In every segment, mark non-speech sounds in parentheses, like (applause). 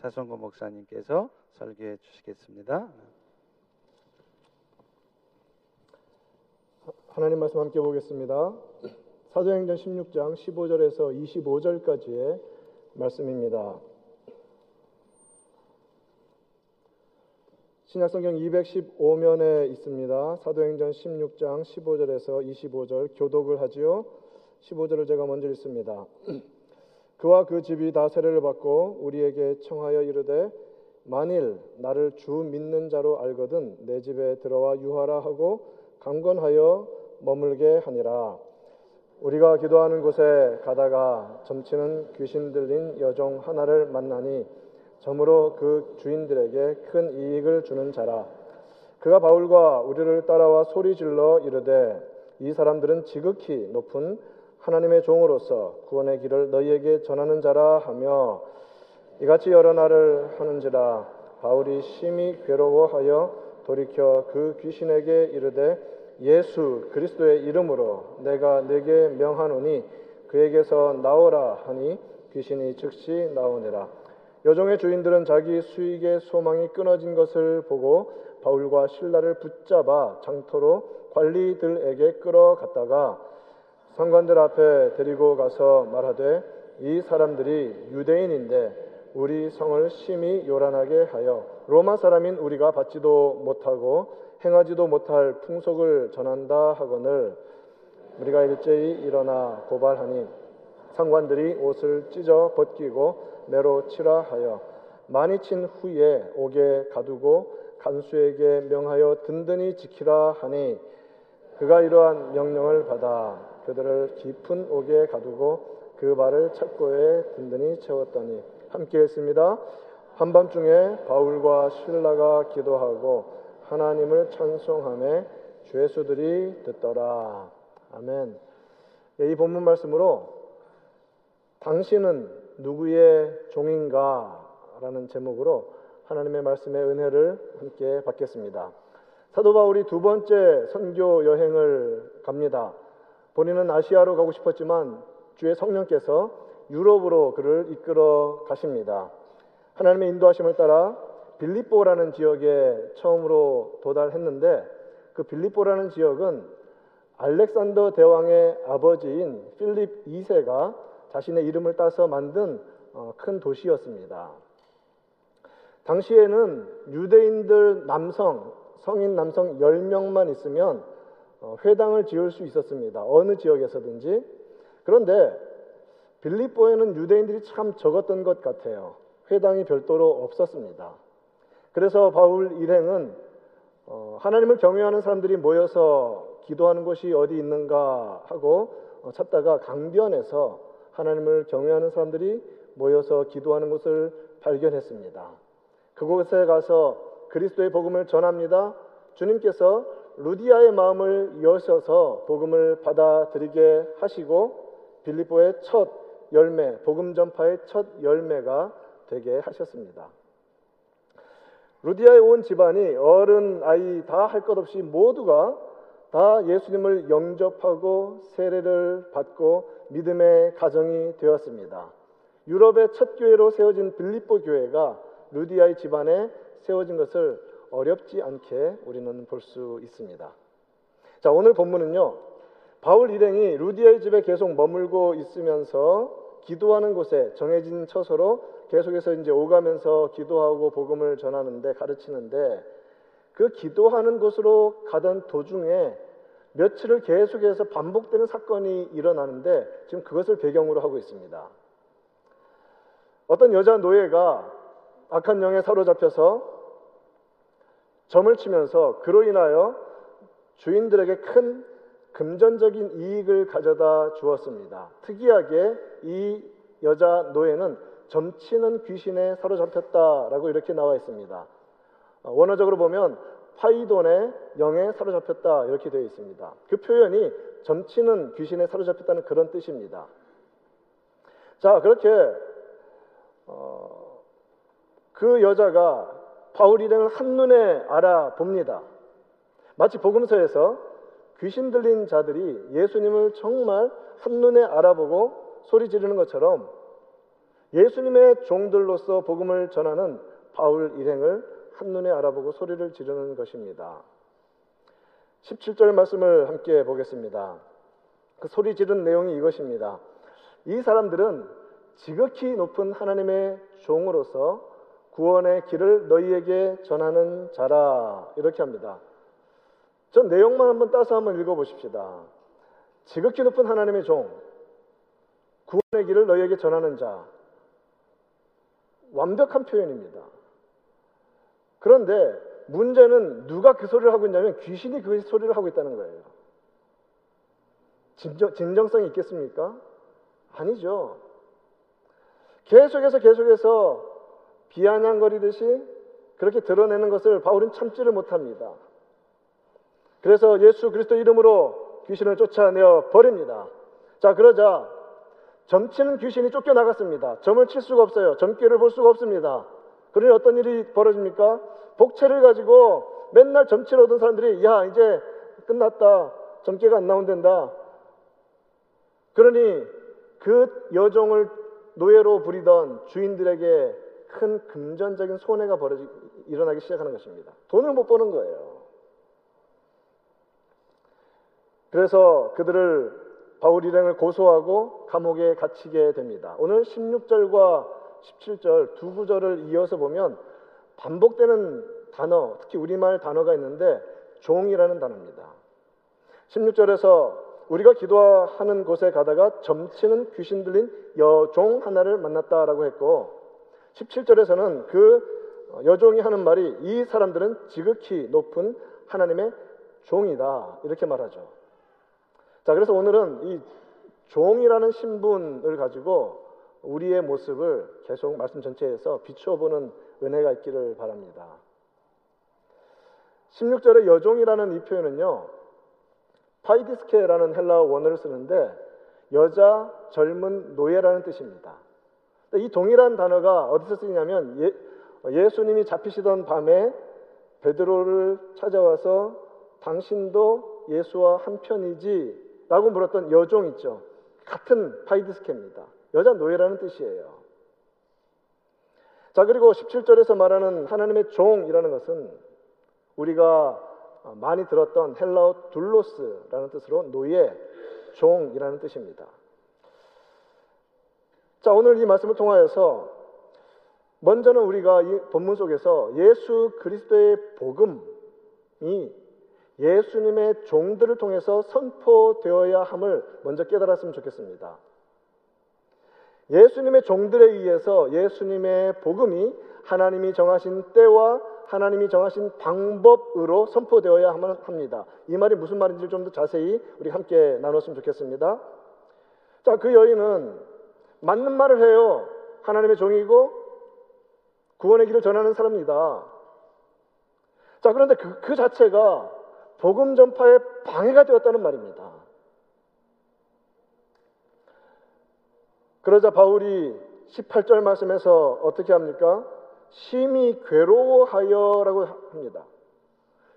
자성고 목사님께서 설교해 주시겠습니다. 하나님 말씀 함께 보겠습니다. 사도행전 16장 15절에서 25절까지의 말씀입니다. 신약성경 215면에 있습니다. 사도행전 16장 15절에서 25절 교독을 하지요. 15절을 제가 먼저 읽습니다. 그와 그 집이 다 세례를 받고 우리에게 청하여 이르되 만일 나를 주 믿는 자로 알거든 내 집에 들어와 유하라 하고 강건하여 머물게 하니라. 우리가 기도하는 곳에 가다가 점치는 귀신 들린 여종 하나를 만나니 점으로 그 주인들에게 큰 이익을 주는 자라. 그가 바울과 우리를 따라와 소리 질러 이르되 이 사람들은 지극히 높은 하나님의 종으로서 구원의 길을 너희에게 전하는 자라 하며 이같이 여러 날을 하는지라 바울이 심히 괴로워하여 돌이켜 그 귀신에게 이르되 예수 그리스도의 이름으로 내가 내게 명하노니 그에게서 나오라 하니 귀신이 즉시 나오니라. 여종의 주인들은 자기 수익의 소망이 끊어진 것을 보고 바울과 신라를 붙잡아 장터로 관리들에게 끌어갔다가 상관들 앞에 데리고 가서 말하되 이 사람들이 유대인인데 우리 성을 심히 요란하게 하여 로마 사람인 우리가 받지도 못하고 행하지도 못할 풍속을 전한다 하거늘 우리가 일제히 일어나 고발하니 상관들이 옷을 찢어 벗기고 매로 치라 하여 많이 친 후에 옥에 가두고 간수에게 명하여 든든히 지키라 하니 그가 이러한 명령을 받아 그들을 깊은 옥에 가두고 그 발을 착고에 든든히 채웠더니 함께 했습니다. 한밤중에 바울과 신라가 기도하고 하나님을 찬송함에 죄수들이 듣더라. 아멘. 이 본문 말씀으로 당신은 누구의 종인가? 라는 제목으로 하나님의 말씀의 은혜를 함께 받겠습니다. 사도 바울이 두 번째 선교 여행을 갑니다. 본인은 아시아로 가고 싶었지만 주의 성령께서 유럽으로 그를 이끌어 가십니다. 하나님의 인도하심을 따라 빌립보라는 지역에 처음으로 도달했는데 그 빌립보라는 지역은 알렉산더 대왕의 아버지인 필립 2세가 자신의 이름을 따서 만든 어, 큰 도시였습니다. 당시에는 유대인들 남성, 성인 남성 10명만 있으면 어, 회당을 지을 수 있었습니다. 어느 지역에서든지. 그런데 빌립보에는 유대인들이 참 적었던 것 같아요. 회당이 별도로 없었습니다. 그래서 바울 일행은 어, 하나님을 경외하는 사람들이 모여서 기도하는 곳이 어디 있는가 하고 찾다가 강변에서 하나님을 경외하는 사람들이 모여서 기도하는 곳을 발견했습니다. 그곳에 가서 그리스도의 복음을 전합니다. 주님께서 루디아의 마음을 여셔서 복음을 받아들이게 하시고 빌립보의 첫 열매, 복음 전파의 첫 열매가 되게 하셨습니다. 루디아에 온 집안이 어른, 아이 다 할 것 없이 모두가 다 예수님을 영접하고 세례를 받고 믿음의 가정이 되었습니다. 유럽의 첫 교회로 세워진 빌립보 교회가 루디아의 집안에 세워진 것을 어렵지 않게 우리는 볼 수 있습니다. 자, 오늘 본문은요. 바울 일행이 루디아의 집에 계속 머물고 있으면서 기도하는 곳에 정해진 처소로 계속해서 이제 오가면서 기도하고 복음을 전하는데 가르치는데 그 기도하는 곳으로 가던 도중에 며칠을 계속해서 반복되는 사건이 일어나는데 지금 그것을 배경으로 하고 있습니다. 어떤 여자 노예가 악한 영에 사로잡혀서 점을 치면서 그로 인하여 주인들에게 큰 금전적인 이익을 가져다 주었습니다. 특이하게 이 여자 노예는 점치는 귀신에 사로잡혔다라고 이렇게 나와 있습니다. 원어적으로 보면 파이돈의 영에 사로잡혔다 이렇게 되어 있습니다. 그 표현이 점치는 귀신에 사로잡혔다는 그런 뜻입니다. 자 그렇게 어, 그 여자가 바울 일행을 한눈에 알아봅니다. 마치 복음서에서 귀신 들린 자들이 예수님을 정말 한눈에 알아보고 소리 지르는 것처럼 예수님의 종들로서 복음을 전하는 바울 일행을 한눈에 알아보고 소리를 지르는 것입니다. 17절 말씀을 함께 보겠습니다. 그 소리 지른 내용이 이것입니다. 이 사람들은 지극히 높은 하나님의 종으로서 구원의 길을 너희에게 전하는 자라 이렇게 합니다. 전 내용만 한번 따서 한번 읽어보십시다. 지극히 높은 하나님의 종, 구원의 길을 너희에게 전하는 자. 완벽한 표현입니다. 그런데 문제는 누가 그 소리를 하고 있냐면 귀신이 그 소리를 하고 있다는 거예요. 진정, 진정성이 있겠습니까? 아니죠. 계속해서 계속해서 비아냥거리듯이 그렇게 드러내는 것을 바울은 참지를 못합니다. 그래서 예수 그리스도 이름으로 귀신을 쫓아내어 버립니다. 자, 그러자 점치는 귀신이 쫓겨나갔습니다. 점을 칠 수가 없어요. 점괘를 볼 수가 없습니다. 그러니 어떤 일이 벌어집니까? 복채를 가지고 맨날 점치러 오던 사람들이 야 이제 끝났다. 점괘가 안 나온단다. 그러니 그 여종을 노예로 부리던 주인들에게 큰 금전적인 손해가 벌어지 일어나기 시작하는 것입니다. 돈을 못 버는 거예요. 그래서 그들을 바울 일행을 고소하고 감옥에 갇히게 됩니다. 오늘 16절과 17절 두 구절을 이어서 보면 반복되는 단어, 특히 우리말 단어가 있는데 종이라는 단어입니다. 16절에서 우리가 기도하는 곳에 가다가 점치는 귀신 들린 여종 하나를 만났다라고 했고 17절에서는 그 여종이 하는 말이 이 사람들은 지극히 높은 하나님의 종이다 이렇게 말하죠. 자, 그래서 오늘은 이 종이라는 신분을 가지고 우리의 모습을 계속 말씀 전체에서 비추어 보는 은혜가 있기를 바랍니다. 16절의 여종이라는 이 표현은요. παιδίσκη라는 헬라어 원어를 쓰는데 여자, 젊은, 노예라는 뜻입니다. 이 동일한 단어가 어디서 쓰이냐면 예, 예수님이 잡히시던 밤에 베드로를 찾아와서 당신도 예수와 한편이지 라고 물었던 여종 있죠. 같은 παιδίσκη입니다. 여자 노예라는 뜻이에요. 자, 그리고 17절에서 말하는 하나님의 종이라는 것은 우리가 많이 들었던 헬라어 둘로스라는 뜻으로 노예, 종이라는 뜻입니다. 자, 오늘 이 말씀을 통하여서 먼저는 우리가 이 본문 속에서 예수 그리스도의 복음이 예수님의 종들을 통해서 선포되어야 함을 먼저 깨달았으면 좋겠습니다. 예수님의 종들에 의해서 예수님의 복음이 하나님이 정하신 때와 하나님이 정하신 방법으로 선포되어야 합니다. 이 말이 무슨 말인지 좀 더 자세히 우리 함께 나눴으면 좋겠습니다. 자, 그 여인은 맞는 말을 해요. 하나님의 종이고 구원의 길을 전하는 사람입니다. 자, 그런데 그, 그 자체가 복음 전파에 방해가 되었다는 말입니다. 그러자 바울이 18절 말씀에서 어떻게 합니까? 심히 괴로워하여라고 합니다.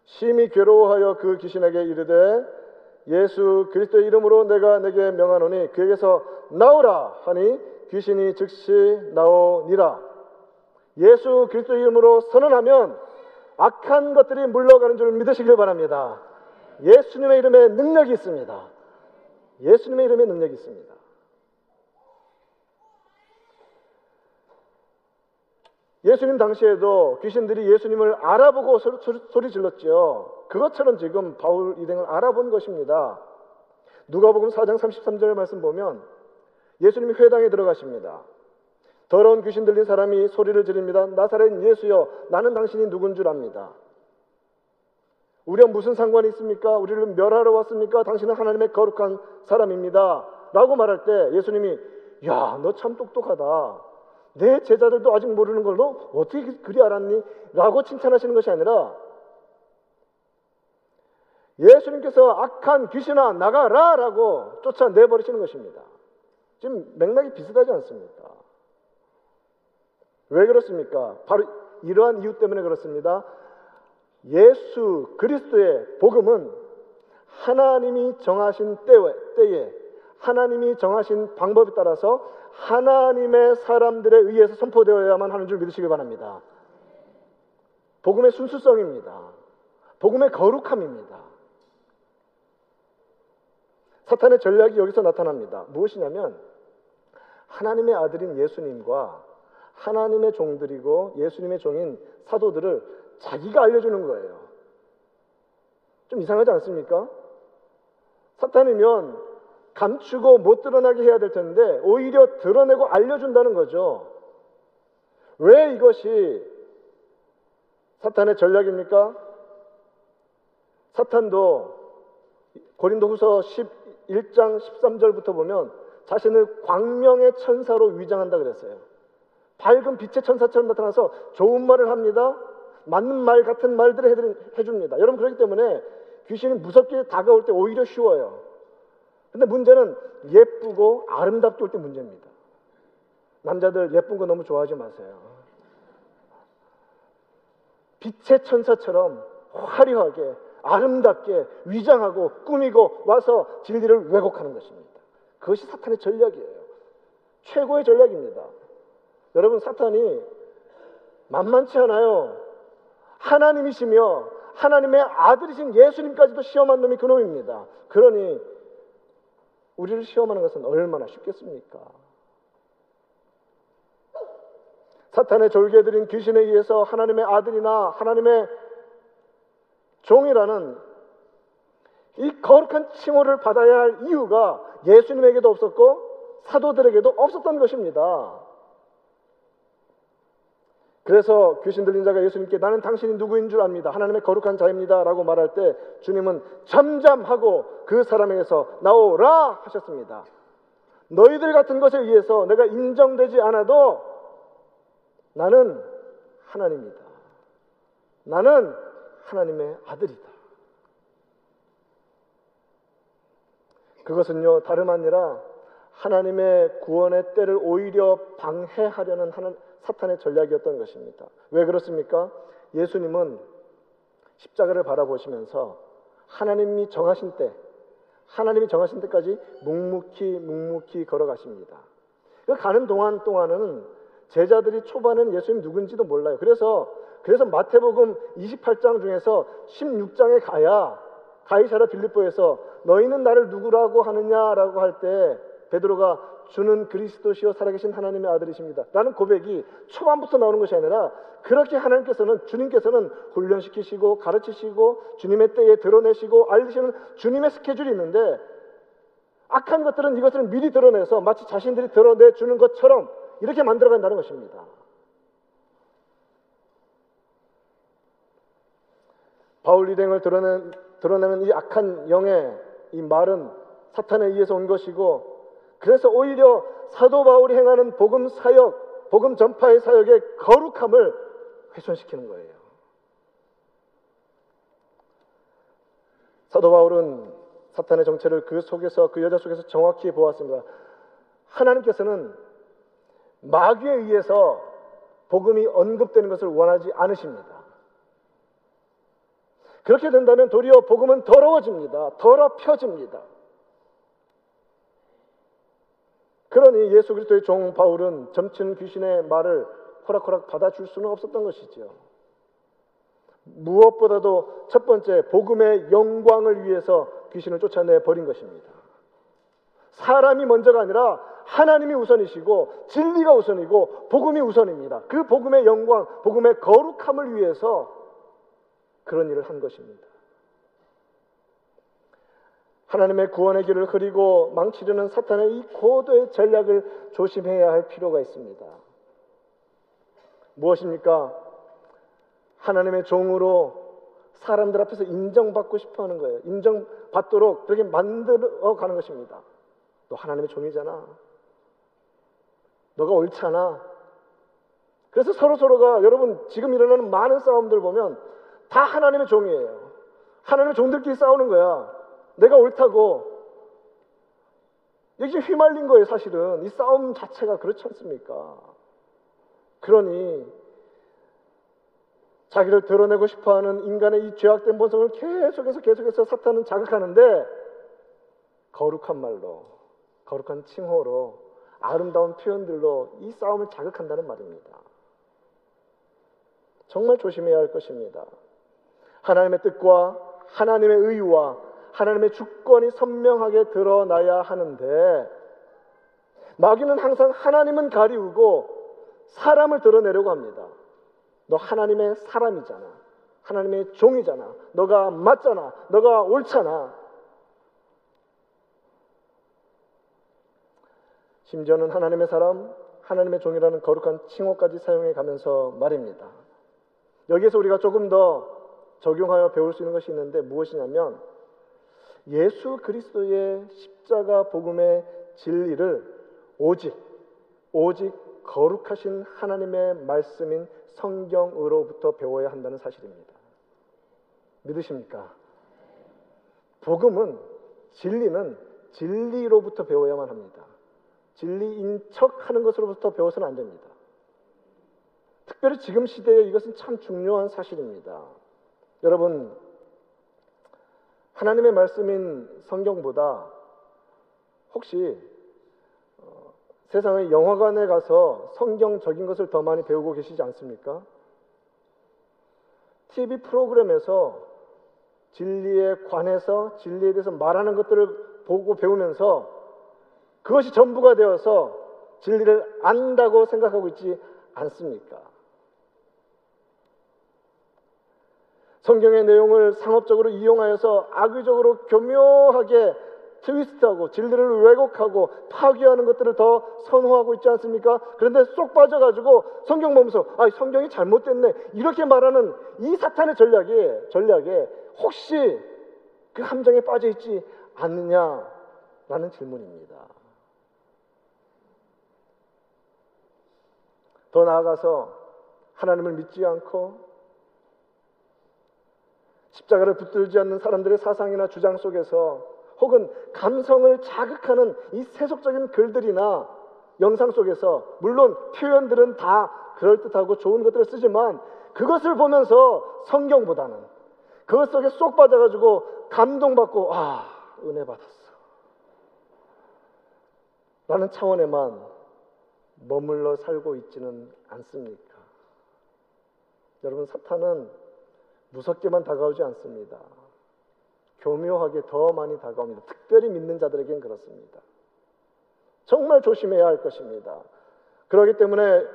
심히 괴로워하여 그 귀신에게 이르되 예수 그리스도의 이름으로 내가 내게 명하노니 그에게서 나오라 하니 귀신이 즉시 나오니라. 예수 그리스도의 이름으로 선언하면 악한 것들이 물러가는 줄 믿으시길 바랍니다. 예수님의 이름에 능력이 있습니다. 예수님의 이름에 능력이 있습니다. 예수님 당시에도 귀신들이 예수님을 알아보고 소리 질렀지요. 그것처럼 지금 바울 이등을 알아본 것입니다. 누가복음 4장 33절 말씀 보면 예수님이 회당에 들어가십니다. 더러운 귀신 들린 사람이 소리를 지릅니다. 나사렛 예수여, 나는 당신이 누군 줄 압니다. 우리와 무슨 상관이 있습니까? 우리를 멸하러 왔습니까? 당신은 하나님의 거룩한 사람입니다. 라고 말할 때 예수님이 야, 너 참 똑똑하다. 내 제자들도 아직 모르는 걸너 어떻게 그리 알았니? 라고 칭찬하시는 것이 아니라 예수님께서 악한 귀신아 나가라 라고 쫓아내버리시는 것입니다. 지금 맥락이 비슷하지 않습니까? 왜 그렇습니까? 바로 이러한 이유 때문에 그렇습니다. 예수 그리스도의 복음은 하나님이 정하신 때에, 하나님이 정하신 방법에 따라서 하나님의 사람들에 의해서 선포되어야만 하는 줄 믿으시기 바랍니다. 복음의 순수성입니다. 복음의 거룩함입니다. 사탄의 전략이 여기서 나타납니다. 무엇이냐면 하나님의 아들인 예수님과 하나님의 종들이고 예수님의 종인 사도들을 자기가 알려주는 거예요. 좀 이상하지 않습니까? 사탄이면 감추고 못 드러나게 해야 될 텐데 오히려 드러내고 알려준다는 거죠. 왜 이것이 사탄의 전략입니까? 사탄도 고린도후서 11장 13절부터 보면 자신을 광명의 천사로 위장한다 그랬어요. 밝은 빛의 천사처럼 나타나서 좋은 말을 합니다. 맞는 말 같은 말들을 해줍니다. 여러분 그렇기 때문에 귀신이 무섭게 다가올 때 오히려 쉬워요. 근데 문제는 예쁘고 아름답게 올 때 문제입니다. 남자들 예쁜 거 너무 좋아하지 마세요. 빛의 천사처럼 화려하게 아름답게 위장하고 꾸미고 와서 진리를 왜곡하는 것입니다. 그것이 사탄의 전략이에요. 최고의 전략입니다. 여러분 사탄이 만만치 않아요. 하나님이시며 하나님의 아들이신 예수님까지도 시험한 놈이 그놈입니다. 그러니 우리를 시험하는 것은 얼마나 쉽겠습니까? 사탄의 졸개들인 귀신에 의해서 하나님의 아들이나 하나님의 종이라는 이 거룩한 칭호를 받아야 할 이유가 예수님에게도 없었고 사도들에게도 없었던 것입니다. 그래서 귀신 들린 자가 예수님께 나는 당신이 누구인 줄 압니다. 하나님의 거룩한 자입니다. 라고 말할 때 주님은 잠잠하고 그 사람에게서 나오라 하셨습니다. 너희들 같은 것에 의해서 내가 인정되지 않아도 나는 하나님이다. 나는 하나님의 아들이다. 그것은요, 다름 아니라 하나님의 구원의 때를 오히려 방해하려는 하는 사탄의 전략이었던 것입니다. 왜 그렇습니까? 예수님은 십자가를 바라보시면서 하나님이 정하신 때, 하나님이 정하신 때까지 묵묵히 묵묵히 걸어가십니다. 그 가는 동안 동안은 제자들이 초반에는 예수님 누군지도 몰라요. 그래서 그래서 마태복음 28장 중에서 16장에 가야 가이사라 빌립보에서 너희는 나를 누구라고 하느냐라고 할 때 베드로가 주는 그리스도시요 살아계신 하나님의 아들이십니다. 라는 고백이 초반부터 나오는 것이 아니라 그렇게 하나님께서는 주님께서는 훈련시키시고 가르치시고 주님의 때에 드러내시고 알리시는 주님의 스케줄이 있는데 악한 것들은 이것을 미리 드러내서 마치 자신들이 드러내 주는 것처럼 이렇게 만들어 간다는 것입니다. 바울 일행을 드러낸, 드러내는 이 악한 영의 이 말은 사탄에 의해서 온 것이고 그래서 오히려 사도 바울이 행하는 복음 사역, 복음 전파의 사역의 거룩함을 훼손시키는 거예요. 사도 바울은 사탄의 정체를 그 속에서 그 여자 속에서 정확히 보았습니다. 하나님께서는 마귀에 의해서 복음이 언급되는 것을 원하지 않으십니다. 그렇게 된다면 도리어 복음은 더러워집니다. 더럽혀집니다. 그러니 예수 그리스도의 종 바울은 점치는 귀신의 말을 호락호락 받아줄 수는 없었던 것이죠. 무엇보다도 첫 번째 복음의 영광을 위해서 귀신을 쫓아내 버린 것입니다. 사람이 먼저가 아니라 하나님이 우선이시고 진리가 우선이고 복음이 우선입니다. 그 복음의 영광, 복음의 거룩함을 위해서 그런 일을 한 것입니다. 하나님의 구원의 길을 흐리고 망치려는 사탄의 이 고도의 전략을 조심해야 할 필요가 있습니다. 무엇입니까? 하나님의 종으로 사람들 앞에서 인정받고 싶어 하는 거예요. 인정받도록 그렇게 만들어 가는 것입니다. 너 하나님의 종이잖아. 너가 옳잖아. 그래서 서로 서로가 여러분 지금 일어나는 많은 싸움들 보면 다 하나님의 종이에요. 하나님의 종들끼리 싸우는 거야. 내가 옳다고. 여기 휘말린 거예요, 사실은. 이 싸움 자체가 그렇지 않습니까? 그러니 자기를 드러내고 싶어 하는 인간의 이 죄악된 본성을 계속해서 계속해서 사탄은 자극하는데 거룩한 말로 거룩한 칭호로 아름다운 표현들로 이 싸움을 자극한다는 말입니다. 정말 조심해야 할 것입니다. 하나님의 뜻과 하나님의 의와 하나님의 주권이 선명하게 드러나야 하는데 마귀는 항상 하나님은 가리우고 사람을 드러내려고 합니다. 너 하나님의 사람이잖아. 하나님의 종이잖아. 너가 맞잖아. 너가 옳잖아. 심지어는 하나님의 사람, 하나님의 종이라는 거룩한 칭호까지 사용해 가면서 말입니다. 여기에서 우리가 조금 더 적용하여 배울 수 있는 것이 있는데 무엇이냐면 예수 그리스도의 십자가 복음의 진리를 오직 오직 거룩하신 하나님의 말씀인 성경으로부터 배워야 한다는 사실입니다. 믿으십니까? 복음은 진리는 진리로부터 배워야만 합니다. 진리인 척 하는 것으로부터 배워서는 안 됩니다. 특별히 지금 시대에 이것은 참 중요한 사실입니다. 여러분, 하나님의 말씀인 성경보다 혹시 어, 세상의 영화관에 가서 성경적인 것을 더 많이 배우고 계시지 않습니까? TV 프로그램에서 진리에 관해서 진리에 대해서 말하는 것들을 보고 배우면서 그것이 전부가 되어서 진리를 안다고 생각하고 있지 않습니까? 성경의 내용을 상업적으로 이용하여서 악의적으로 교묘하게 트위스트하고 진리를 왜곡하고 파괴하는 것들을 더 선호하고 있지 않습니까? 그런데 쏙 빠져가지고 성경 보면서 아 성경이 잘못됐네 이렇게 말하는 이 사탄의 전략에 전략에 혹시 그 함정에 빠져 있지 않느냐라는 질문입니다. 더 나아가서 하나님을 믿지 않고 십자가를 붙들지 않는 사람들의 사상이나 주장 속에서 혹은 감성을 자극하는 이 세속적인 글들이나 영상 속에서 물론 표현들은 다 그럴듯하고 좋은 것들을 쓰지만 그것을 보면서 성경보다는 그것 속에 쏙 빠져가지고 감동받고 아 은혜 받았어 라는 차원에만 머물러 살고 있지는 않습니까? 여러분 사탄은 무섭게만 다가오지 않습니다. 교묘하게 더 많이 다가옵니다. 특별히 믿는 자들에겐 그렇습니다. 정말 조심해야 할 것입니다. 그렇기 때문에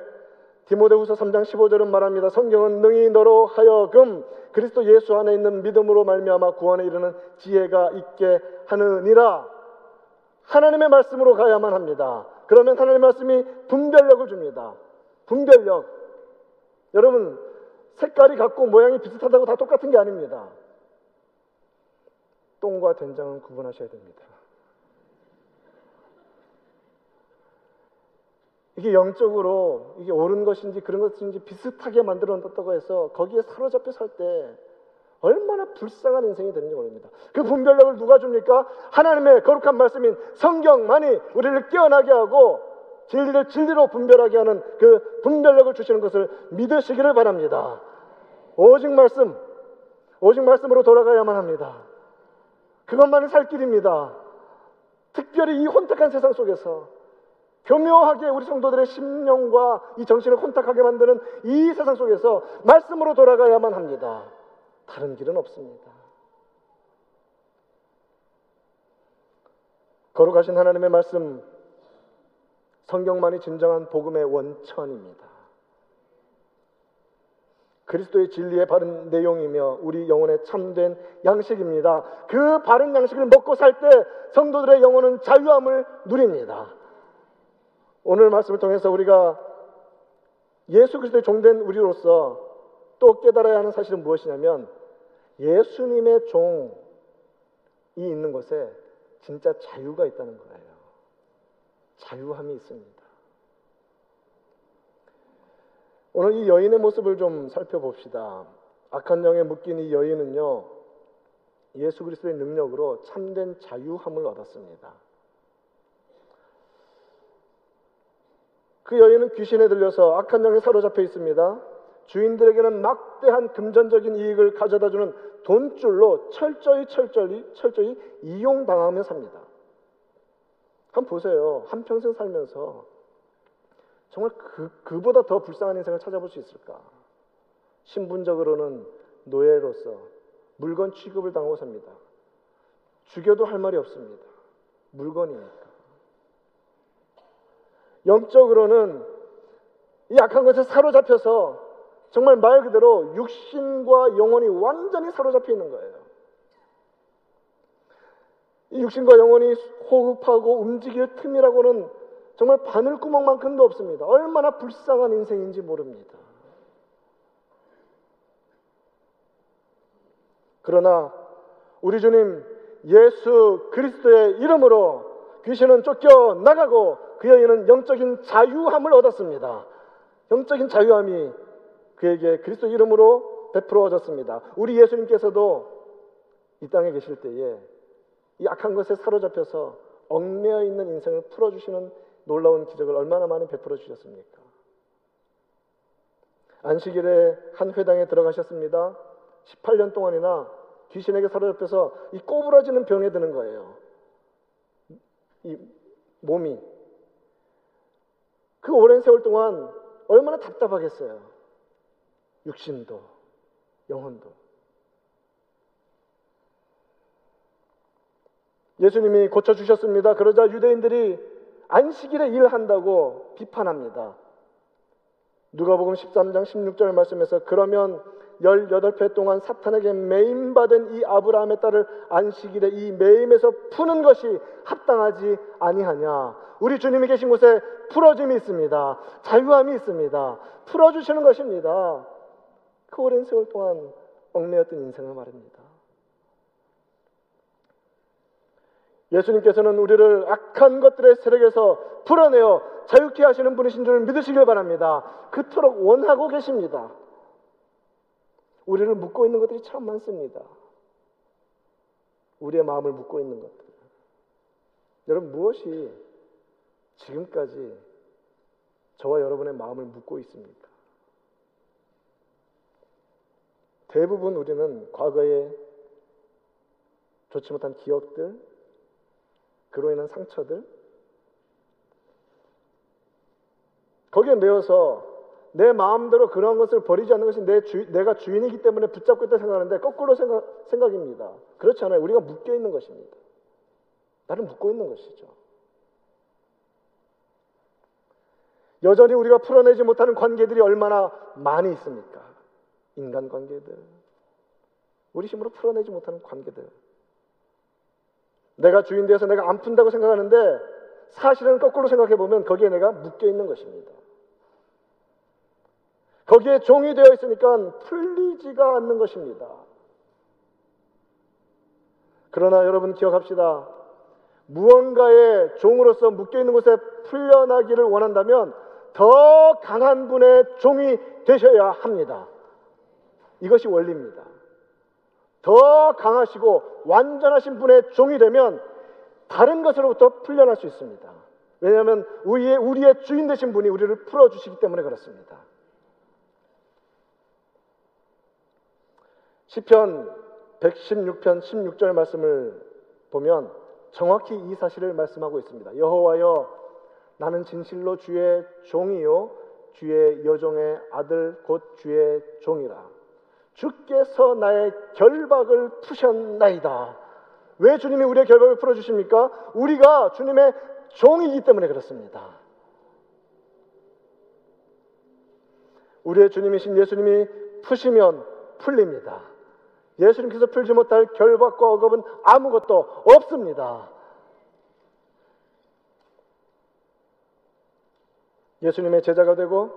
디모데후서 3장 15절은 말합니다. 성경은 능히 너로 하여금 그리스도 예수 안에 있는 믿음으로 말미암아 구원에 이르는 지혜가 있게 하느니라. 하나님의 말씀으로 가야만 합니다. 그러면 하나님의 말씀이 분별력을 줍니다. 분별력. 여러분 색깔이 같고 모양이 비슷하다고 다 똑같은 게 아닙니다. 똥과 된장은 구분하셔야 됩니다. 이게 영적으로 이게 옳은 것인지 그런 것인지 비슷하게 만들어 놨다고 해서 거기에 사로잡혀 살 때 얼마나 불쌍한 인생이 되는지 모릅니다. 그 분별력을 누가 줍니까? 하나님의 거룩한 말씀인 성경만이 우리를 깨어나게 하고 진리를 진리로 분별하게 하는 그 분별력을 주시는 것을 믿으시기를 바랍니다. 오직 말씀, 오직 말씀으로 돌아가야만 합니다. 그것만이 살 길입니다. 특별히 이 혼탁한 세상 속에서 교묘하게 우리 성도들의 심령과 이 정신을 혼탁하게 만드는 이 세상 속에서 말씀으로 돌아가야만 합니다. 다른 길은 없습니다. 거룩하신 하나님의 말씀, 성경만이 진정한 복음의 원천입니다. 그리스도의 진리의 바른 내용이며 우리 영혼의 참된 양식입니다. 그 바른 양식을 먹고 살 때 성도들의 영혼은 자유함을 누립니다. 오늘 말씀을 통해서 우리가 예수 그리스도의 종된 우리로서 또 깨달아야 하는 사실은 무엇이냐면 예수님의 종이 있는 곳에 진짜 자유가 있다는 거예요. 자유함이 있습니다. 오늘 이 여인의 모습을 좀 살펴봅시다. 악한 영에 묶인 이 여인은요, 예수 그리스도의 능력으로 참된 자유함을 얻었습니다. 그 여인은 귀신에 들려서 악한 영에 사로잡혀 있습니다. 주인들에게는 막대한 금전적인 이익을 가져다 주는 돈줄로 철저히 철저히 철저히 이용당하며 삽니다. 한번 보세요. 한평생 살면서 정말 그, 그보다 더 불쌍한 인생을 찾아볼 수 있을까? 신분적으로는 노예로서 물건 취급을 당하고 삽니다. 죽여도 할 말이 없습니다. 물건이니까. 영적으로는 이 악한 것에 사로잡혀서 정말 말 그대로 육신과 영혼이 완전히 사로잡혀 있는 거예요. 이 육신과 영혼이 호흡하고 움직일 틈이라고는 정말 바늘구멍만큼도 없습니다. 얼마나 불쌍한 인생인지 모릅니다. 그러나 우리 주님 예수 그리스도의 이름으로 귀신은 쫓겨 나가고 그 여인은 영적인 자유함을 얻었습니다. 영적인 자유함이 그에게 그리스도 이름으로 베풀어졌습니다. 우리 예수님께서도 이 땅에 계실 때에 이 악한 것에 사로잡혀서 얽매여 있는 인생을 풀어주시는 놀라운 기적을 얼마나 많이 베풀어 주셨습니까? 안식일에 한 회당에 들어가셨습니다. 18년 동안이나 귀신에게 사로잡혀서 이 꼬부라지는 병에 드는 거예요. 이 몸이. 그 오랜 세월 동안 얼마나 답답하겠어요. 육신도, 영혼도. 예수님이 고쳐주셨습니다. 그러자 유대인들이 안식일에 일한다고 비판합니다. 누가복음 13장 16절 말씀에서 그러면 18회 동안 사탄에게 매임받은 이 아브라함의 딸을 안식일에 이 매임에서 푸는 것이 합당하지 아니하냐. 우리 주님이 계신 곳에 풀어짐이 있습니다. 자유함이 있습니다. 풀어주시는 것입니다. 그 오랜 세월 동안 얽매였던 인생을 말입니다. 예수님께서는 우리를 악한 것들의 세력에서 풀어내어 자유케 하시는 분이신 줄 믿으시길 바랍니다. 그토록 원하고 계십니다. 우리를 묶고 있는 것들이 참 많습니다. 우리의 마음을 묶고 있는 것들. 여러분, 무엇이 지금까지 저와 여러분의 마음을 묶고 있습니까? 대부분 우리는 과거에 좋지 못한 기억들, 그로 인한 상처들, 거기에 매여서 내 마음대로 그런 것을 버리지 않는 것이 내 주, 내가 주인이기 때문에 붙잡고 있다 생각하는데 거꾸로 생각, 생각입니다. 그렇지 않아요. 우리가 묶여 있는 것입니다. 나를 묶고 있는 것이죠. 여전히 우리가 풀어내지 못하는 관계들이 얼마나 많이 있습니까? 인간 관계들. 우리 힘으로 풀어내지 못하는 관계들. 내가 주인 되어서 내가 안 푼다고 생각하는데 사실은 거꾸로 생각해 보면 거기에 내가 묶여 있는 것입니다. 거기에 종이 되어 있으니까 풀리지가 않는 것입니다. 그러나 여러분 기억합시다. 무언가의 종으로서 묶여 있는 곳에 풀려나기를 원한다면 더 강한 분의 종이 되셔야 합니다. 이것이 원리입니다. 더 강하시고 완전하신 분의 종이 되면 다른 것으로부터 풀려날 수 있습니다. 왜냐하면 우리의, 우리의 주인 되신 분이 우리를 풀어주시기 때문에 그렇습니다. 시편 116편 16절 말씀을 보면 정확히 이 사실을 말씀하고 있습니다. 여호와여 나는 진실로 주의 종이요 주의 여종의 아들 곧 주의 종이라. 주께서 나의 결박을 푸셨나이다. 왜 주님이 우리의 결박을 풀어 주십니까? 우리가 주님의 종이기 때문에 그렇습니다. 우리의 주님이신 예수님이 푸시면 풀립니다. 예수님께서 풀지 못할 결박과 억압은 아무것도 없습니다. 예수님의 제자가 되고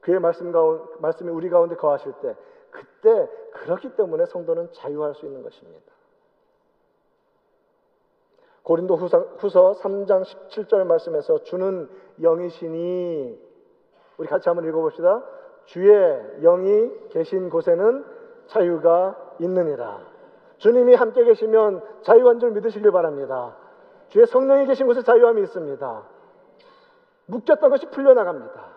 그의 말씀 가운, 말씀이 우리 가운데 거하실 때 그때 그렇기 때문에 성도는 자유할 수 있는 것입니다. 고린도 후서, 후서 3장 17절 말씀에서 주는 영이시니 우리 같이 한번 읽어봅시다. 주의 영이 계신 곳에는 자유가 있느니라. 주님이 함께 계시면 자유한 줄 믿으시길 바랍니다. 주의 성령이 계신 곳에 자유함이 있습니다. 묶였던 것이 풀려나갑니다.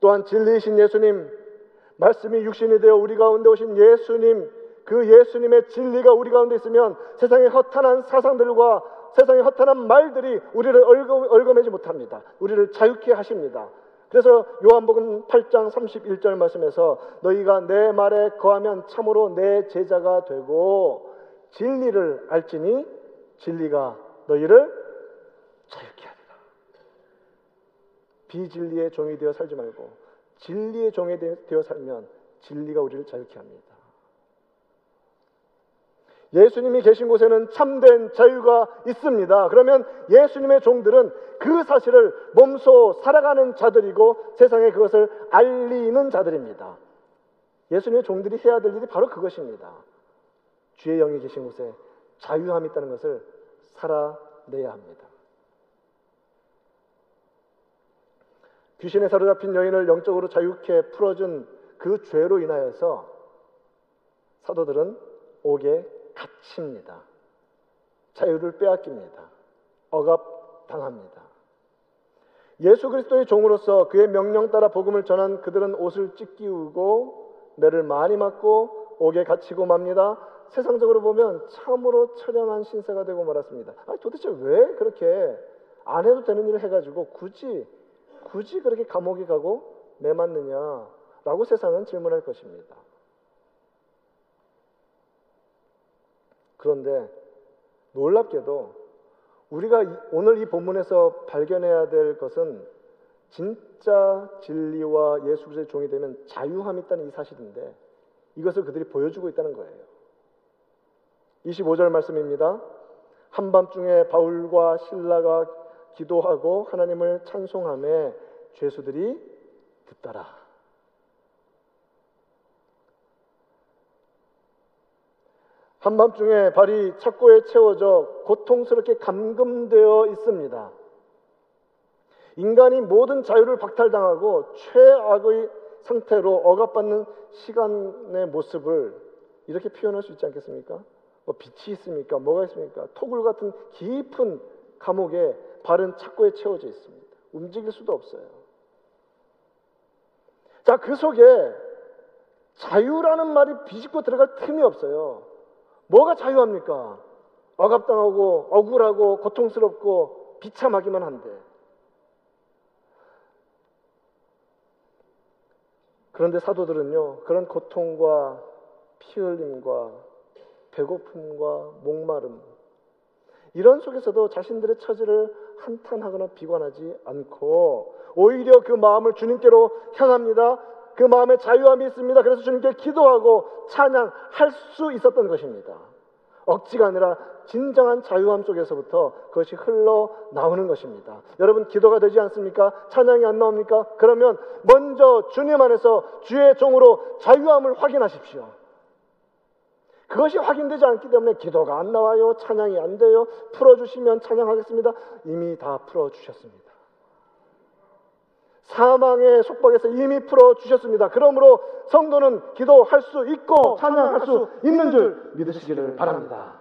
또한 진리이신 예수님, 말씀이 육신이 되어 우리 가운데 오신 예수님, 그 예수님의 진리가 우리 가운데 있으면 세상의 허탄한 사상들과 세상의 허탄한 말들이 우리를 얽어, 얽어매지 못합니다. 우리를 자유케 하십니다. 그래서 요한복음 8장 31절 말씀에서 너희가 내 말에 거하면 참으로 내 제자가 되고 진리를 알지니 진리가 너희를 자유케 하리라. 비진리의 종이 되어 살지 말고 진리의 종이 되어 살면 진리가 우리를 자유케 합니다. 예수님이 계신 곳에는 참된 자유가 있습니다. 그러면 예수님의 종들은 그 사실을 몸소 살아가는 자들이고 세상에 그것을 알리는 자들입니다. 예수님의 종들이 해야 될 일이 바로 그것입니다. 주의 영이 계신 곳에 자유함이 있다는 것을 살아내야 합니다. 귀신에 사로잡힌 여인을 영적으로 자유케 풀어준 그 죄로 인하여서 사도들은 옥에 갇힙니다. 자유를 빼앗깁니다. 억압당합니다. 예수 그리스도의 종으로서 그의 명령 따라 복음을 전한 그들은 옷을 찢기우고 매를 많이 맞고 옥에 갇히고 맙니다. 세상적으로 보면 참으로 처량한 신세가 되고 말았습니다. 아니, 도대체 왜 그렇게 안 해도 되는 일을 해가지고 굳이 굳이 그렇게 감옥에 가고 매 맞느냐라고 세상은 질문할 것입니다. 그런데 놀랍게도 우리가 오늘 이 본문에서 발견해야 될 것은 진짜 진리와 예수 그리스도의 종이 되면 자유함이 있다는 이 사실인데 이것을 그들이 보여주고 있다는 거예요. 25절 말씀입니다. 한밤중에 바울과 신라가 기도하고 하나님을 찬송함에 죄수들이 듣더라. 한밤중에 발이 착고에 채워져 고통스럽게 감금되어 있습니다. 인간이 모든 자유를 박탈당하고 최악의 상태로 억압받는 시간의 모습을 이렇게 표현할 수 있지 않겠습니까? 뭐 빛이 있습니까? 뭐가 있습니까? 토굴 같은 깊은 감옥에 발은 착고에 채워져 있습니다. 움직일 수도 없어요. 자, 그 속에 자유라는 말이 비집고 들어갈 틈이 없어요. 뭐가 자유합니까? 억압당하고 억울하고 고통스럽고 비참하기만 한데. 그런데 사도들은요, 그런 고통과 피 흘림과 배고픔과 목마름, 이런 속에서도 자신들의 처지를 한탄하거나 비관하지 않고 오히려 그 마음을 주님께로 향합니다. 그 마음에 자유함이 있습니다. 그래서 주님께 기도하고 찬양할 수 있었던 것입니다. 억지가 아니라 진정한 자유함 속에서부터 그것이 흘러 나오는 것입니다. 여러분 기도가 되지 않습니까? 찬양이 안 나옵니까? 그러면 먼저 주님 안에서 주의 종으로 자유함을 확인하십시오. 그것이 확인되지 않기 때문에 기도가 안 나와요. 찬양이 안 돼요. 풀어주시면 찬양하겠습니다. 이미 다 풀어주셨습니다. 사망의 속박에서 이미 풀어주셨습니다. 그러므로 성도는 기도할 수 있고 찬양할 수 있는 줄 믿으시기를 바랍니다.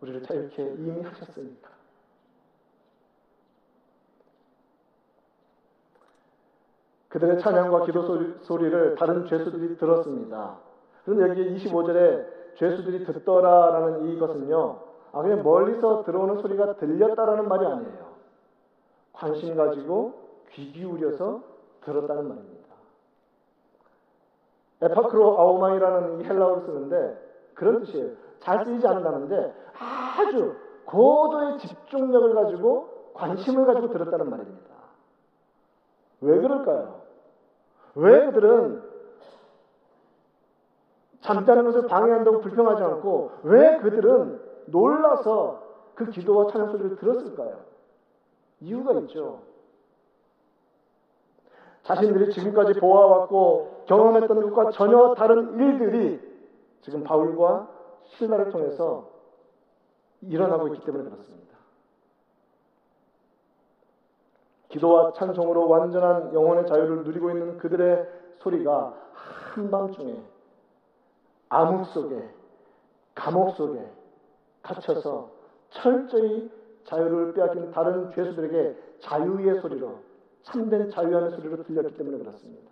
우리를 자유케 이미 하셨으니까. 그들의 찬양과 기도 소리 를 다른 죄수들이 들었습니다. 그런데 여기 25절에 죄수들이 듣더라라는 이것은요. 아 그냥 멀리서 들어오는 소리가 들렸다라는 말이 아니에요. 관심 가지고 귀 기울여서 들었다는 말입니다. 에파크로 아오마이라는 이 헬라어를 쓰는데 그런 뜻이에요. 잘 쓰이지 않는다는데 아주 고도의 집중력을 가지고 관심을 가지고 들었다는 말입니다. 왜 그럴까요? 왜 그들은 잠자는 것을 방해한다고 불평하지 않고 왜 그들은 놀라서 그 기도와 찬양 소리를 들었을까요? 이유가 있죠. 자신들이 지금까지 보아왔고 경험했던 것과 전혀 다른 일들이 지금 바울과 신라를 통해서 일어나고 있기 때문에 그렇습니다. 기도와 찬송으로 완전한 영혼의 자유를 누리고 있는 그들의 소리가 한밤중에 암흑 속에 감옥 속에 갇혀서 철저히 자유를 빼앗긴 다른 죄수들에게 자유의 소리로 참된 자유함의 소리로 들렸기 때문에 그렇습니다.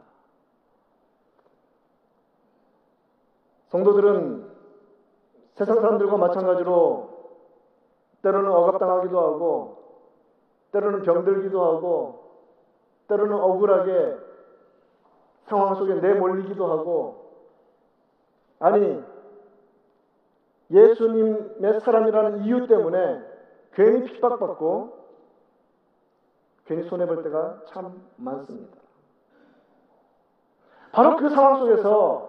성도들은 세상 사람들과 마찬가지로 때로는 억압당하기도 하고 때로는 병들기도 하고 때로는 억울하게 상황 속에 내몰리기도 하고 아니 예수님의 사람이라는 이유 때문에 괜히 핍박받고 괜히 손해볼 때가 참 많습니다. 바로 그 상황 속에서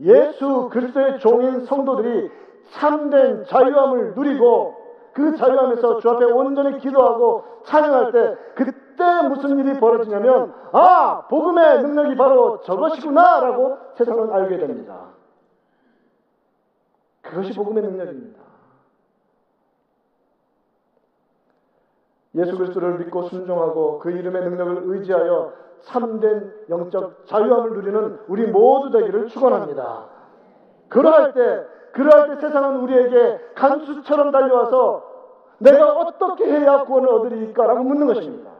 예수 그리스도의 종인 성도들이 참된 자유함을 누리고 그 자유함에서 주 앞에 온전히 기도하고 찬양할 때 그때 무슨 일이 벌어지냐면 아 복음의 능력이 바로 저것이구나라고 세상은 알게 됩니다. 그것이 복음의 능력입니다. 예수 그리스도를 믿고 순종하고 그 이름의 능력을 의지하여 참된 영적 자유함을 누리는 우리 모두 되기를 축원합니다. 그러할 때 그러할 때 세상은 우리에게 간수처럼 달려와서 내가 어떻게 해야 구원을 얻으리까라고 묻는 것입니다.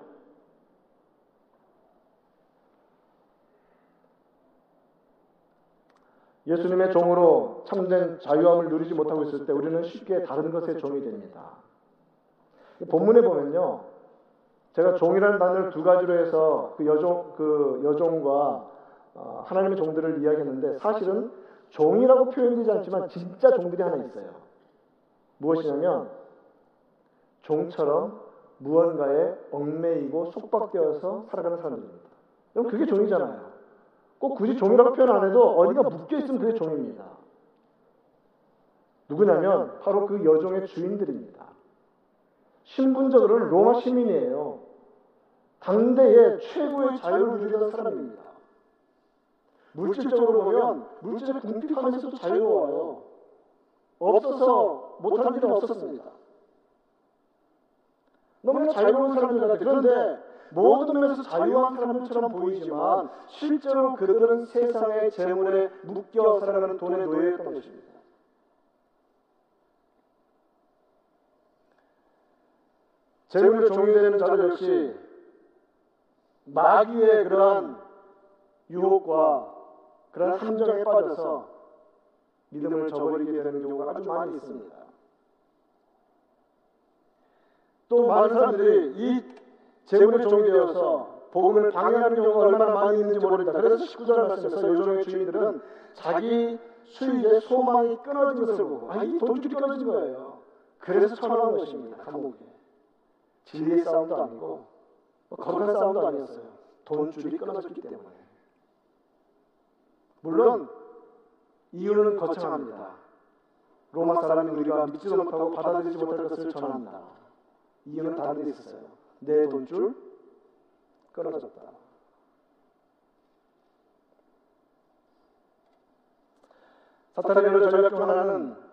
예수님의 종으로 참된 자유함을 누리지 못하고 있을 때 우리는 쉽게 다른 것의 종이 됩니다. 본문에 보면요. 제가 종이라는 단어를 두 가지로 해서 그 여종, 그 여종과 어, 하나님의 종들을 이야기했는데 사실은 종이라고 표현되지 않지만 진짜 종들이 하나 있어요. 무엇이냐면 종처럼 무언가에 얽매이고 속박되어서 살아가는 사람들입니다. 그럼 그게 종이잖아요. 꼭 굳이 종이라고 표현 안 해도 어디가 묶여 있으면 그게 종입니다. 누구냐면 바로 그 여종의 주인들입니다. 신분적으로는 로마 시민이에요. 당대의 최고의 자유를 누리던 사람입니다. 물질적으로 보면 물질에 궁핍하면서도 자유로워요. 없어서 못할 일은 없었습니다. 너무나 자유로운 사람들 같아요. 그런데 모든 면에서 자유한 사람들처럼 보이지만 실제로 그들은 세상의 재물에 묶여 살아가는 돈의 노예였던 것입니다. 재물의 종이 되는 자들 역시 마귀의 그러한 유혹과 그러한 함정에 빠져서 믿음을 저버리게 되는 경우가 아주 많이 있습니다. 또 많은 사람들이 이 재물의 종이 되어서 복음을 방해하는 경우가 얼마나 많이 있는지 모릅니다. 그래서 19절 말씀에서 요종의 주인들은 자기 수익의 소망이 끊어진 것을 보고 아, 이 돈줄이 끊어진 거예요. 그래서 처나온 것입니다. 감옥에. 진리의 싸움도 아니고 뭐 거룩한 싸움도 아니었어요. 돈줄이 끊어졌기 때문에. 물론 이유는 거창합니다. 로마 사람인 우리가 믿지도 못하고 받아들이지 못할 것을 전합니다. 이유는 다른 데 있었어요. 내 돈줄 끊어졌다. 사탄의 전략 중 하나는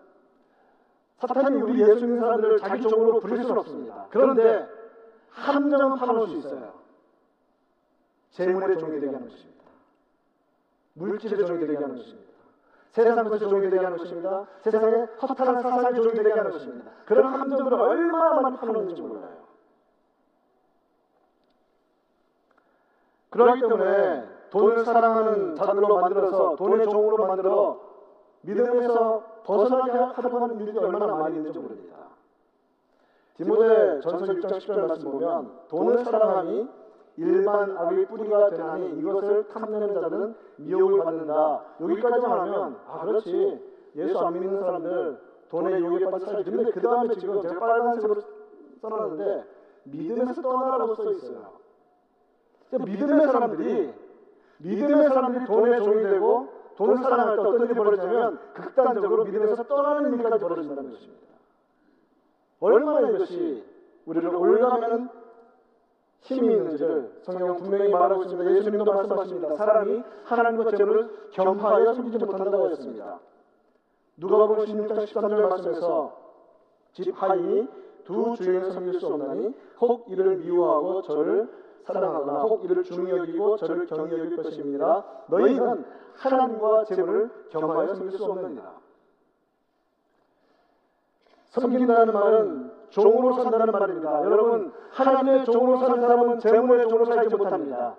사탄이 우리 예수 믿는 사람들을 자기 종으로 부릴 수는 없습니다. 그런데 함정은 파놓을 수 있어요. 재물의 종이 되게 하는 것입니다. 물질의 종이 되게 하는 것입니다. 세상 것의 종이 되게 하는 것입니다. 세상의 허탈한 사상의 종이 되게 하는 것입니다. 그런 함정들을 얼마나 파놓는지 몰라요. 그렇기 때문에 돈을 사랑하는 자들로 만들어서 돈의 종으로 만들어 믿음에서 벗어나게 하려고 하는 일들이 얼마나 많이 있는지 모릅니다. 디모데 전서 6장 10절 말씀 보면 돈을 사랑함이 일반 악의 뿌리가 되나니 이것을 탐내는 자들은 미혹을 받는다. 여기까지만 하면 아 그렇지 예수 안 믿는 사람들 돈에 유혹에 빠져 살지. 근데 그 다음에 지금 제가 빨간색으로 써놨는데 믿음에서 떠나라고 써 있어요. 믿음의 사람들이 믿음의 사람들이 돈의 종이 되고 돈을 사랑할 때 어떤 일이 벌어지냐면 극단적으로 믿음에서 떠나는 일까지 벌어진다는 것입니다. 얼마나 이것이 우리를 올가매는 힘이 있는지를 성경은 분명히 말하고 있습니다. 예수님도 말씀하십니다. 사람이 하나님과 재물을 겸하여 숨기지 못한다고 했습니다. 누가복음 16장 13절 말씀에서 집 하인이 두 주인을 섬길 수 없나니 혹 이를 미워하고 저를 사랑하거나 혹 이를 중히 여기고 저를 경히 여길 것입니다. 너희는 하나님과 재물을 겸하여 섬길 수 없느니라. 섬긴다는 말은 종으로 산다는 말입니다. 여러분, 하나님의 종으로 사는 사람은 재물의 종으로 살지 못합니다.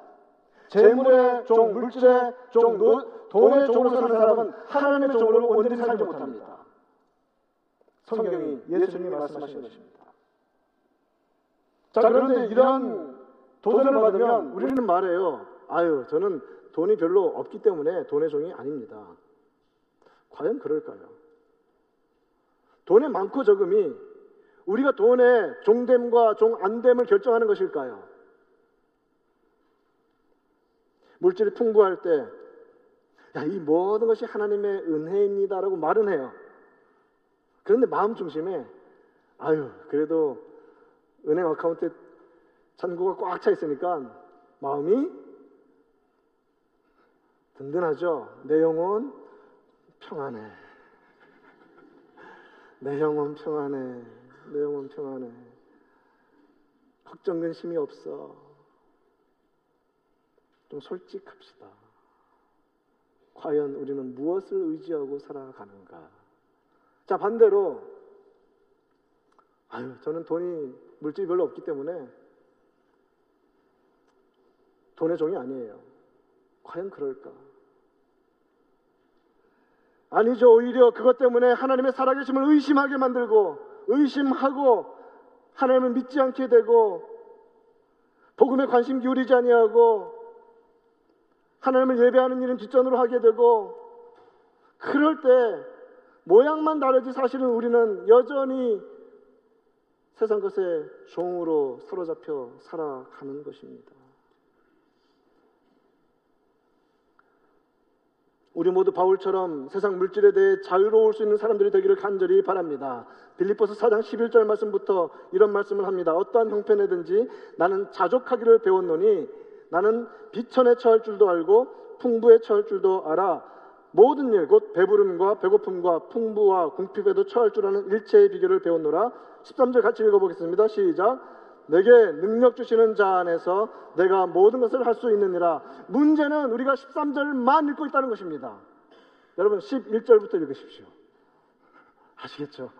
재물의 종, 물질의 종, 노- 돈의 종으로 사는 사람은 하나님의 종으로 온전히 살지 못합니다. 성경이 예수님이 말씀하신 것입니다. 자, 그런데 이러한 도전을 받으면 우리는 말해요. 아유, 저는 돈이 별로 없기 때문에 돈의 종이 아닙니다. 과연 그럴까요? 돈의 많고 적음이 우리가 돈의 종됨과 종 안됨을 결정하는 것일까요? 물질이 풍부할 때, 야, 이 모든 것이 하나님의 은혜입니다라고 말은 해요. 그런데 마음 중심에, 아유, 그래도 은행 어카운트에 잔고가 꽉 차 있으니까 마음이 든든하죠. 내 영혼 평안해. 내 영혼 평안해. 내 영혼 평안해. 걱정 근심이 없어. 좀 솔직합시다. 과연 우리는 무엇을 의지하고 살아가는가? 자, 반대로, 아유, 저는 돈이, 물질이 별로 없기 때문에 돈의 종이 아니에요. 과연 그럴까? 아니죠. 오히려 그것 때문에 하나님의 살아계심을 의심하게 만들고, 의심하고, 하나님을 믿지 않게 되고, 복음에 관심 기울이지 아니하고, 하나님을 예배하는 일은 뒷전으로 하게 되고, 그럴 때 모양만 다르지 사실은 우리는 여전히 세상 것의 종으로 사로잡혀 살아가는 것입니다. 우리 모두 바울처럼 세상 물질에 대해 자유로울 수 있는 사람들이 되기를 간절히 바랍니다. 빌립보서 4장 11절 말씀부터 이런 말씀을 합니다. 어떠한 형편에든지 나는 자족하기를 배웠노니 나는 비천에 처할 줄도 알고 풍부에 처할 줄도 알아. 모든 일 곧 배부름과 배고픔과 풍부와 궁핍에도 처할 줄 아는 일체의 비결을 배웠노라. 13절 같이 읽어보겠습니다. 시작. 내게 능력 주시는 자 안에서 내가 모든 것을 할 수 있느니라. 문제는 우리가 13절만 읽고 있다는 것입니다. 여러분 11절부터 읽으십시오. 아시겠죠?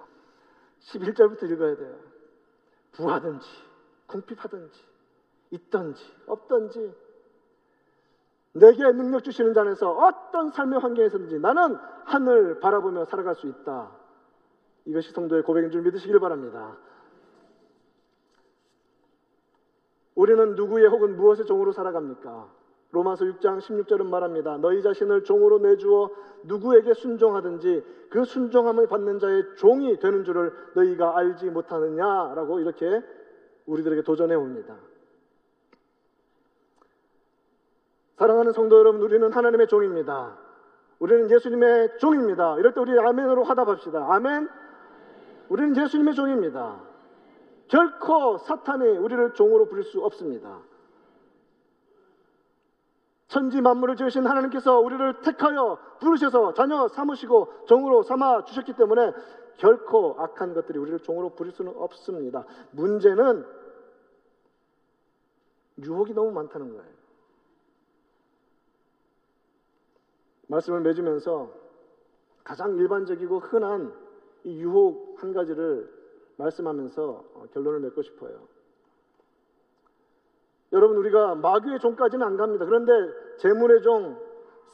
11절부터 읽어야 돼요. 부하든지 궁핍하든지 있든지 없든지 내게 능력 주시는 자 안에서 어떤 삶의 환경에서든지 나는 하늘 바라보며 살아갈 수 있다. 이것이 성도의 고백인 줄 믿으시길 바랍니다. 우리는 누구의 혹은 무엇의 종으로 살아갑니까? 로마서 6장 16절은 말합니다. 너희 자신을 종으로 내주어 누구에게 순종하든지 그 순종함을 받는 자의 종이 되는 줄을 너희가 알지 못하느냐라고 이렇게 우리들에게 도전해 옵니다. 사랑하는 성도 여러분, 우리는 하나님의 종입니다. 우리는 예수님의 종입니다. 이럴 때 우리 아멘으로 화답합시다. 아멘. 우리는 예수님의 종입니다. 결코 사탄이 우리를 종으로 부릴 수 없습니다. 천지 만물을 지으신 하나님께서 우리를 택하여 부르셔서 자녀 삼으시고 종으로 삼아 주셨기 때문에 결코 악한 것들이 우리를 종으로 부릴 수는 없습니다. 문제는 유혹이 너무 많다는 거예요. 말씀을 맺으면서 가장 일반적이고 흔한 이 유혹 한 가지를 말씀하면서 어, 결론을 맺고 싶어요. 여러분 우리가 마귀의 종까지는 안 갑니다. 그런데 재물의 종,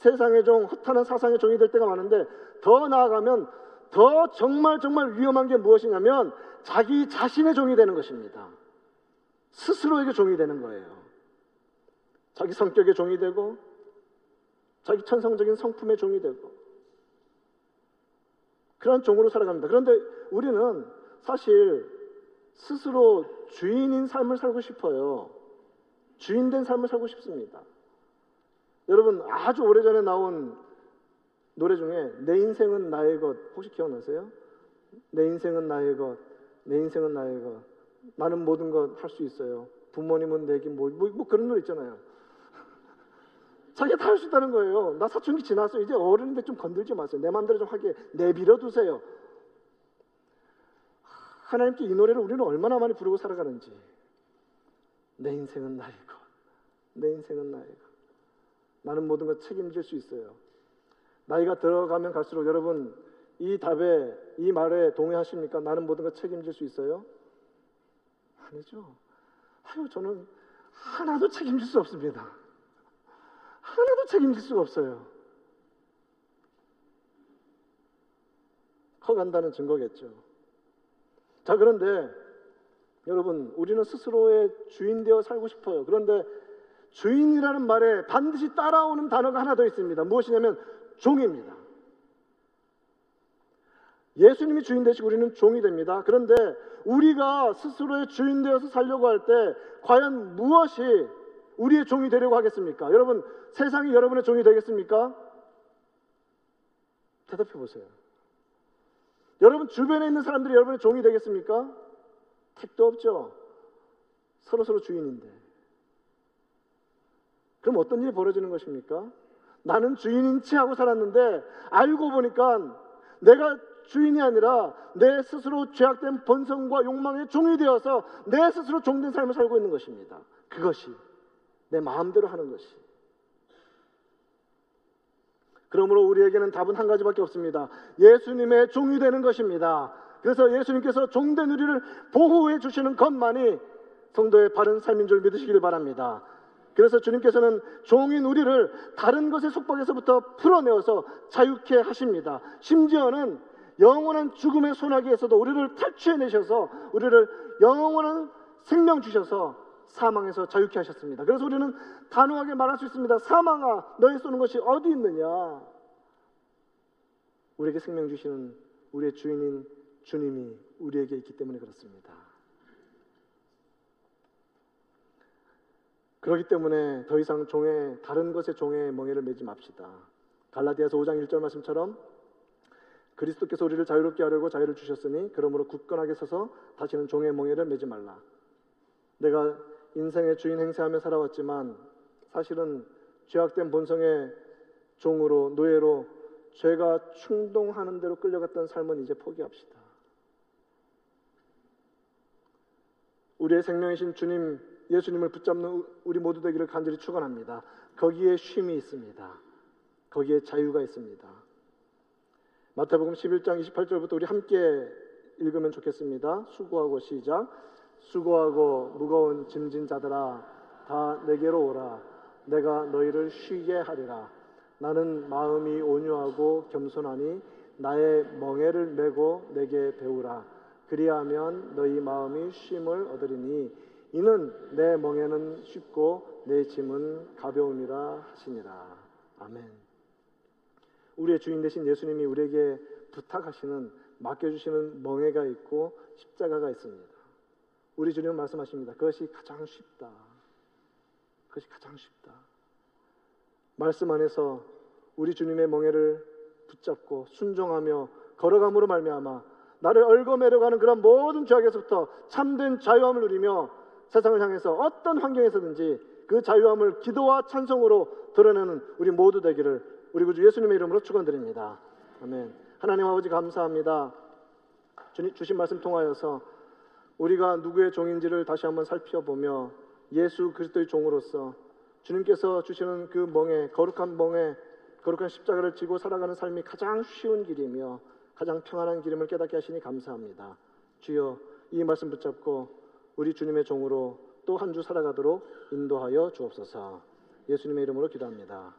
세상의 종, 허탄한 사상의 종이 될 때가 많은데 더 나아가면 더 정말 정말 위험한 게 무엇이냐면 자기 자신의 종이 되는 것입니다. 스스로에게 종이 되는 거예요. 자기 성격의 종이 되고 자기 천성적인 성품의 종이 되고 그런 종으로 살아갑니다. 그런데 우리는 사실 스스로 주인인 삶을 살고 싶어요. 주인된 삶을 살고 싶습니다. 여러분 아주 오래전에 나온 노래 중에 내 인생은 나의 것 혹시 기억나세요? 내 인생은 나의 것, 내 인생은 나의 것. 나는 모든 것 할 수 있어요. 부모님은 내게 뭐, 뭐, 뭐 그런 노래 있잖아요. (laughs) 자기가 다 할 수 있다는 거예요. 나 사춘기 지났어. 이제 어른인데 좀 건들지 마세요. 내 마음대로 좀 하게 내버려 두세요. 하나님께 이 노래를 우리는 얼마나 많이 부르고 살아가는지. 내 인생은 나의 것. 내 인생은 나의 것. 나는 모든 것 책임질 수 있어요. 나이가 들어가면 갈수록 여러분 이 답에 이 말에 동의하십니까? 나는 모든 것 책임질 수 있어요? 아니죠. 아유 저는 하나도 책임질 수 없습니다. 하나도 책임질 수가 없어요. 커간다는 증거겠죠. 자, 그런데 여러분, 우리는 스스로의 주인 되어 살고 싶어요. 그런데 주인이라는 말에 반드시 따라오는 단어가 하나 더 있습니다. 무엇이냐면 종입니다. 예수님이 주인 되시고 우리는 종이 됩니다. 그런데 우리가 스스로의 주인 되어서 살려고 할 때 과연 무엇이 우리의 종이 되려고 하겠습니까? 여러분, 세상이 여러분의 종이 되겠습니까? 대답해 보세요. 여러분 주변에 있는 사람들이 여러분의 종이 되겠습니까? 택도 없죠. 서로 서로 주인인데. 그럼 어떤 일이 벌어지는 것입니까? 나는 주인인 체 하고 살았는데 알고 보니까 내가 주인이 아니라 내 스스로 죄악된 본성과 욕망의 종이 되어서 내 스스로 종된 삶을 살고 있는 것입니다. 그것이 내 마음대로 하는 것이. 그러므로 우리에게는 답은 한 가지밖에 없습니다. 예수님의 종이 되는 것입니다. 그래서 예수님께서 종된 우리를 보호해 주시는 것만이 성도의 바른 삶인 줄 믿으시길 바랍니다. 그래서 주님께서는 종인 우리를 다른 것의 속박에서부터 풀어내어서 자유케 하십니다. 심지어는 영원한 죽음의 소나기에서도 우리를 탈취해내셔서 우리를 영원한 생명 주셔서 사망에서 자유케 하셨습니다. 그래서 우리는 단호하게 말할 수 있습니다. 사망아, 너희 쏘는 것이 어디 있느냐? 우리에게 생명 주시는 우리의 주인인 주님이 우리에게 있기 때문에 그렇습니다. 그렇기 때문에 더 이상 종의 다른 것의 종의 멍에를 매지 맙시다. 갈라디아서 5장 1절 말씀처럼 그리스도께서 우리를 자유롭게 하려고 자유를 주셨으니 그러므로 굳건하게 서서 다시는 종의 멍에를 매지 말라. 내가 인생의 주인 행세하며 살아왔지만 사실은 죄악된 본성의 종으로 노예로 죄가 충동하는 대로 끌려갔던 삶은 이제 포기합시다. 우리의 생명이신 주님 예수님을 붙잡는 우리 모두 되기를 간절히 축원합니다. 거기에 쉼이 있습니다. 거기에 자유가 있습니다. 마태복음 11장 28절부터 우리 함께 읽으면 좋겠습니다. 수고하고 시작. 수고하고 무거운 짐진 자들아 다 내게로 오라. 내가 너희를 쉬게 하리라. 나는 마음이 온유하고 겸손하니 나의 멍에를 메고 내게 배우라. 그리하면 너희 마음이 쉼을 얻으리니 이는 내 멍에는 쉽고 내 짐은 가벼움이라 하시니라. 아멘. 우리의 주인 되신 예수님이 우리에게 부탁하시는 맡겨주시는 멍에가 있고 십자가가 있습니다. 우리 주님은 말씀하십니다. 그것이 가장 쉽다. 그것이 가장 쉽다. 말씀 안에서 우리 주님의 멍에를 붙잡고 순종하며 걸어감으로 말미암아 나를 얽어매려 가는 그런 모든 죄악에서부터 참된 자유함을 누리며 세상을 향해서 어떤 환경에서든지 그 자유함을 기도와 찬송으로 드러내는 우리 모두 되기를 우리 구주 예수님의 이름으로 축원드립니다. 아멘. 하나님 아버지 감사합니다. 주님 주신 말씀 통하여서 우리가 누구의 종인지를 다시 한번 살펴보며 예수 그리스도의 종으로서 주님께서 주시는 그 멍에 거룩한 멍에 거룩한 십자가를 지고 살아가는 삶이 가장 쉬운 길이며 가장 평안한 길임을 깨닫게 하시니 감사합니다. 주여 이 말씀 붙잡고 우리 주님의 종으로 또 한 주 살아가도록 인도하여 주옵소서. 예수님의 이름으로 기도합니다.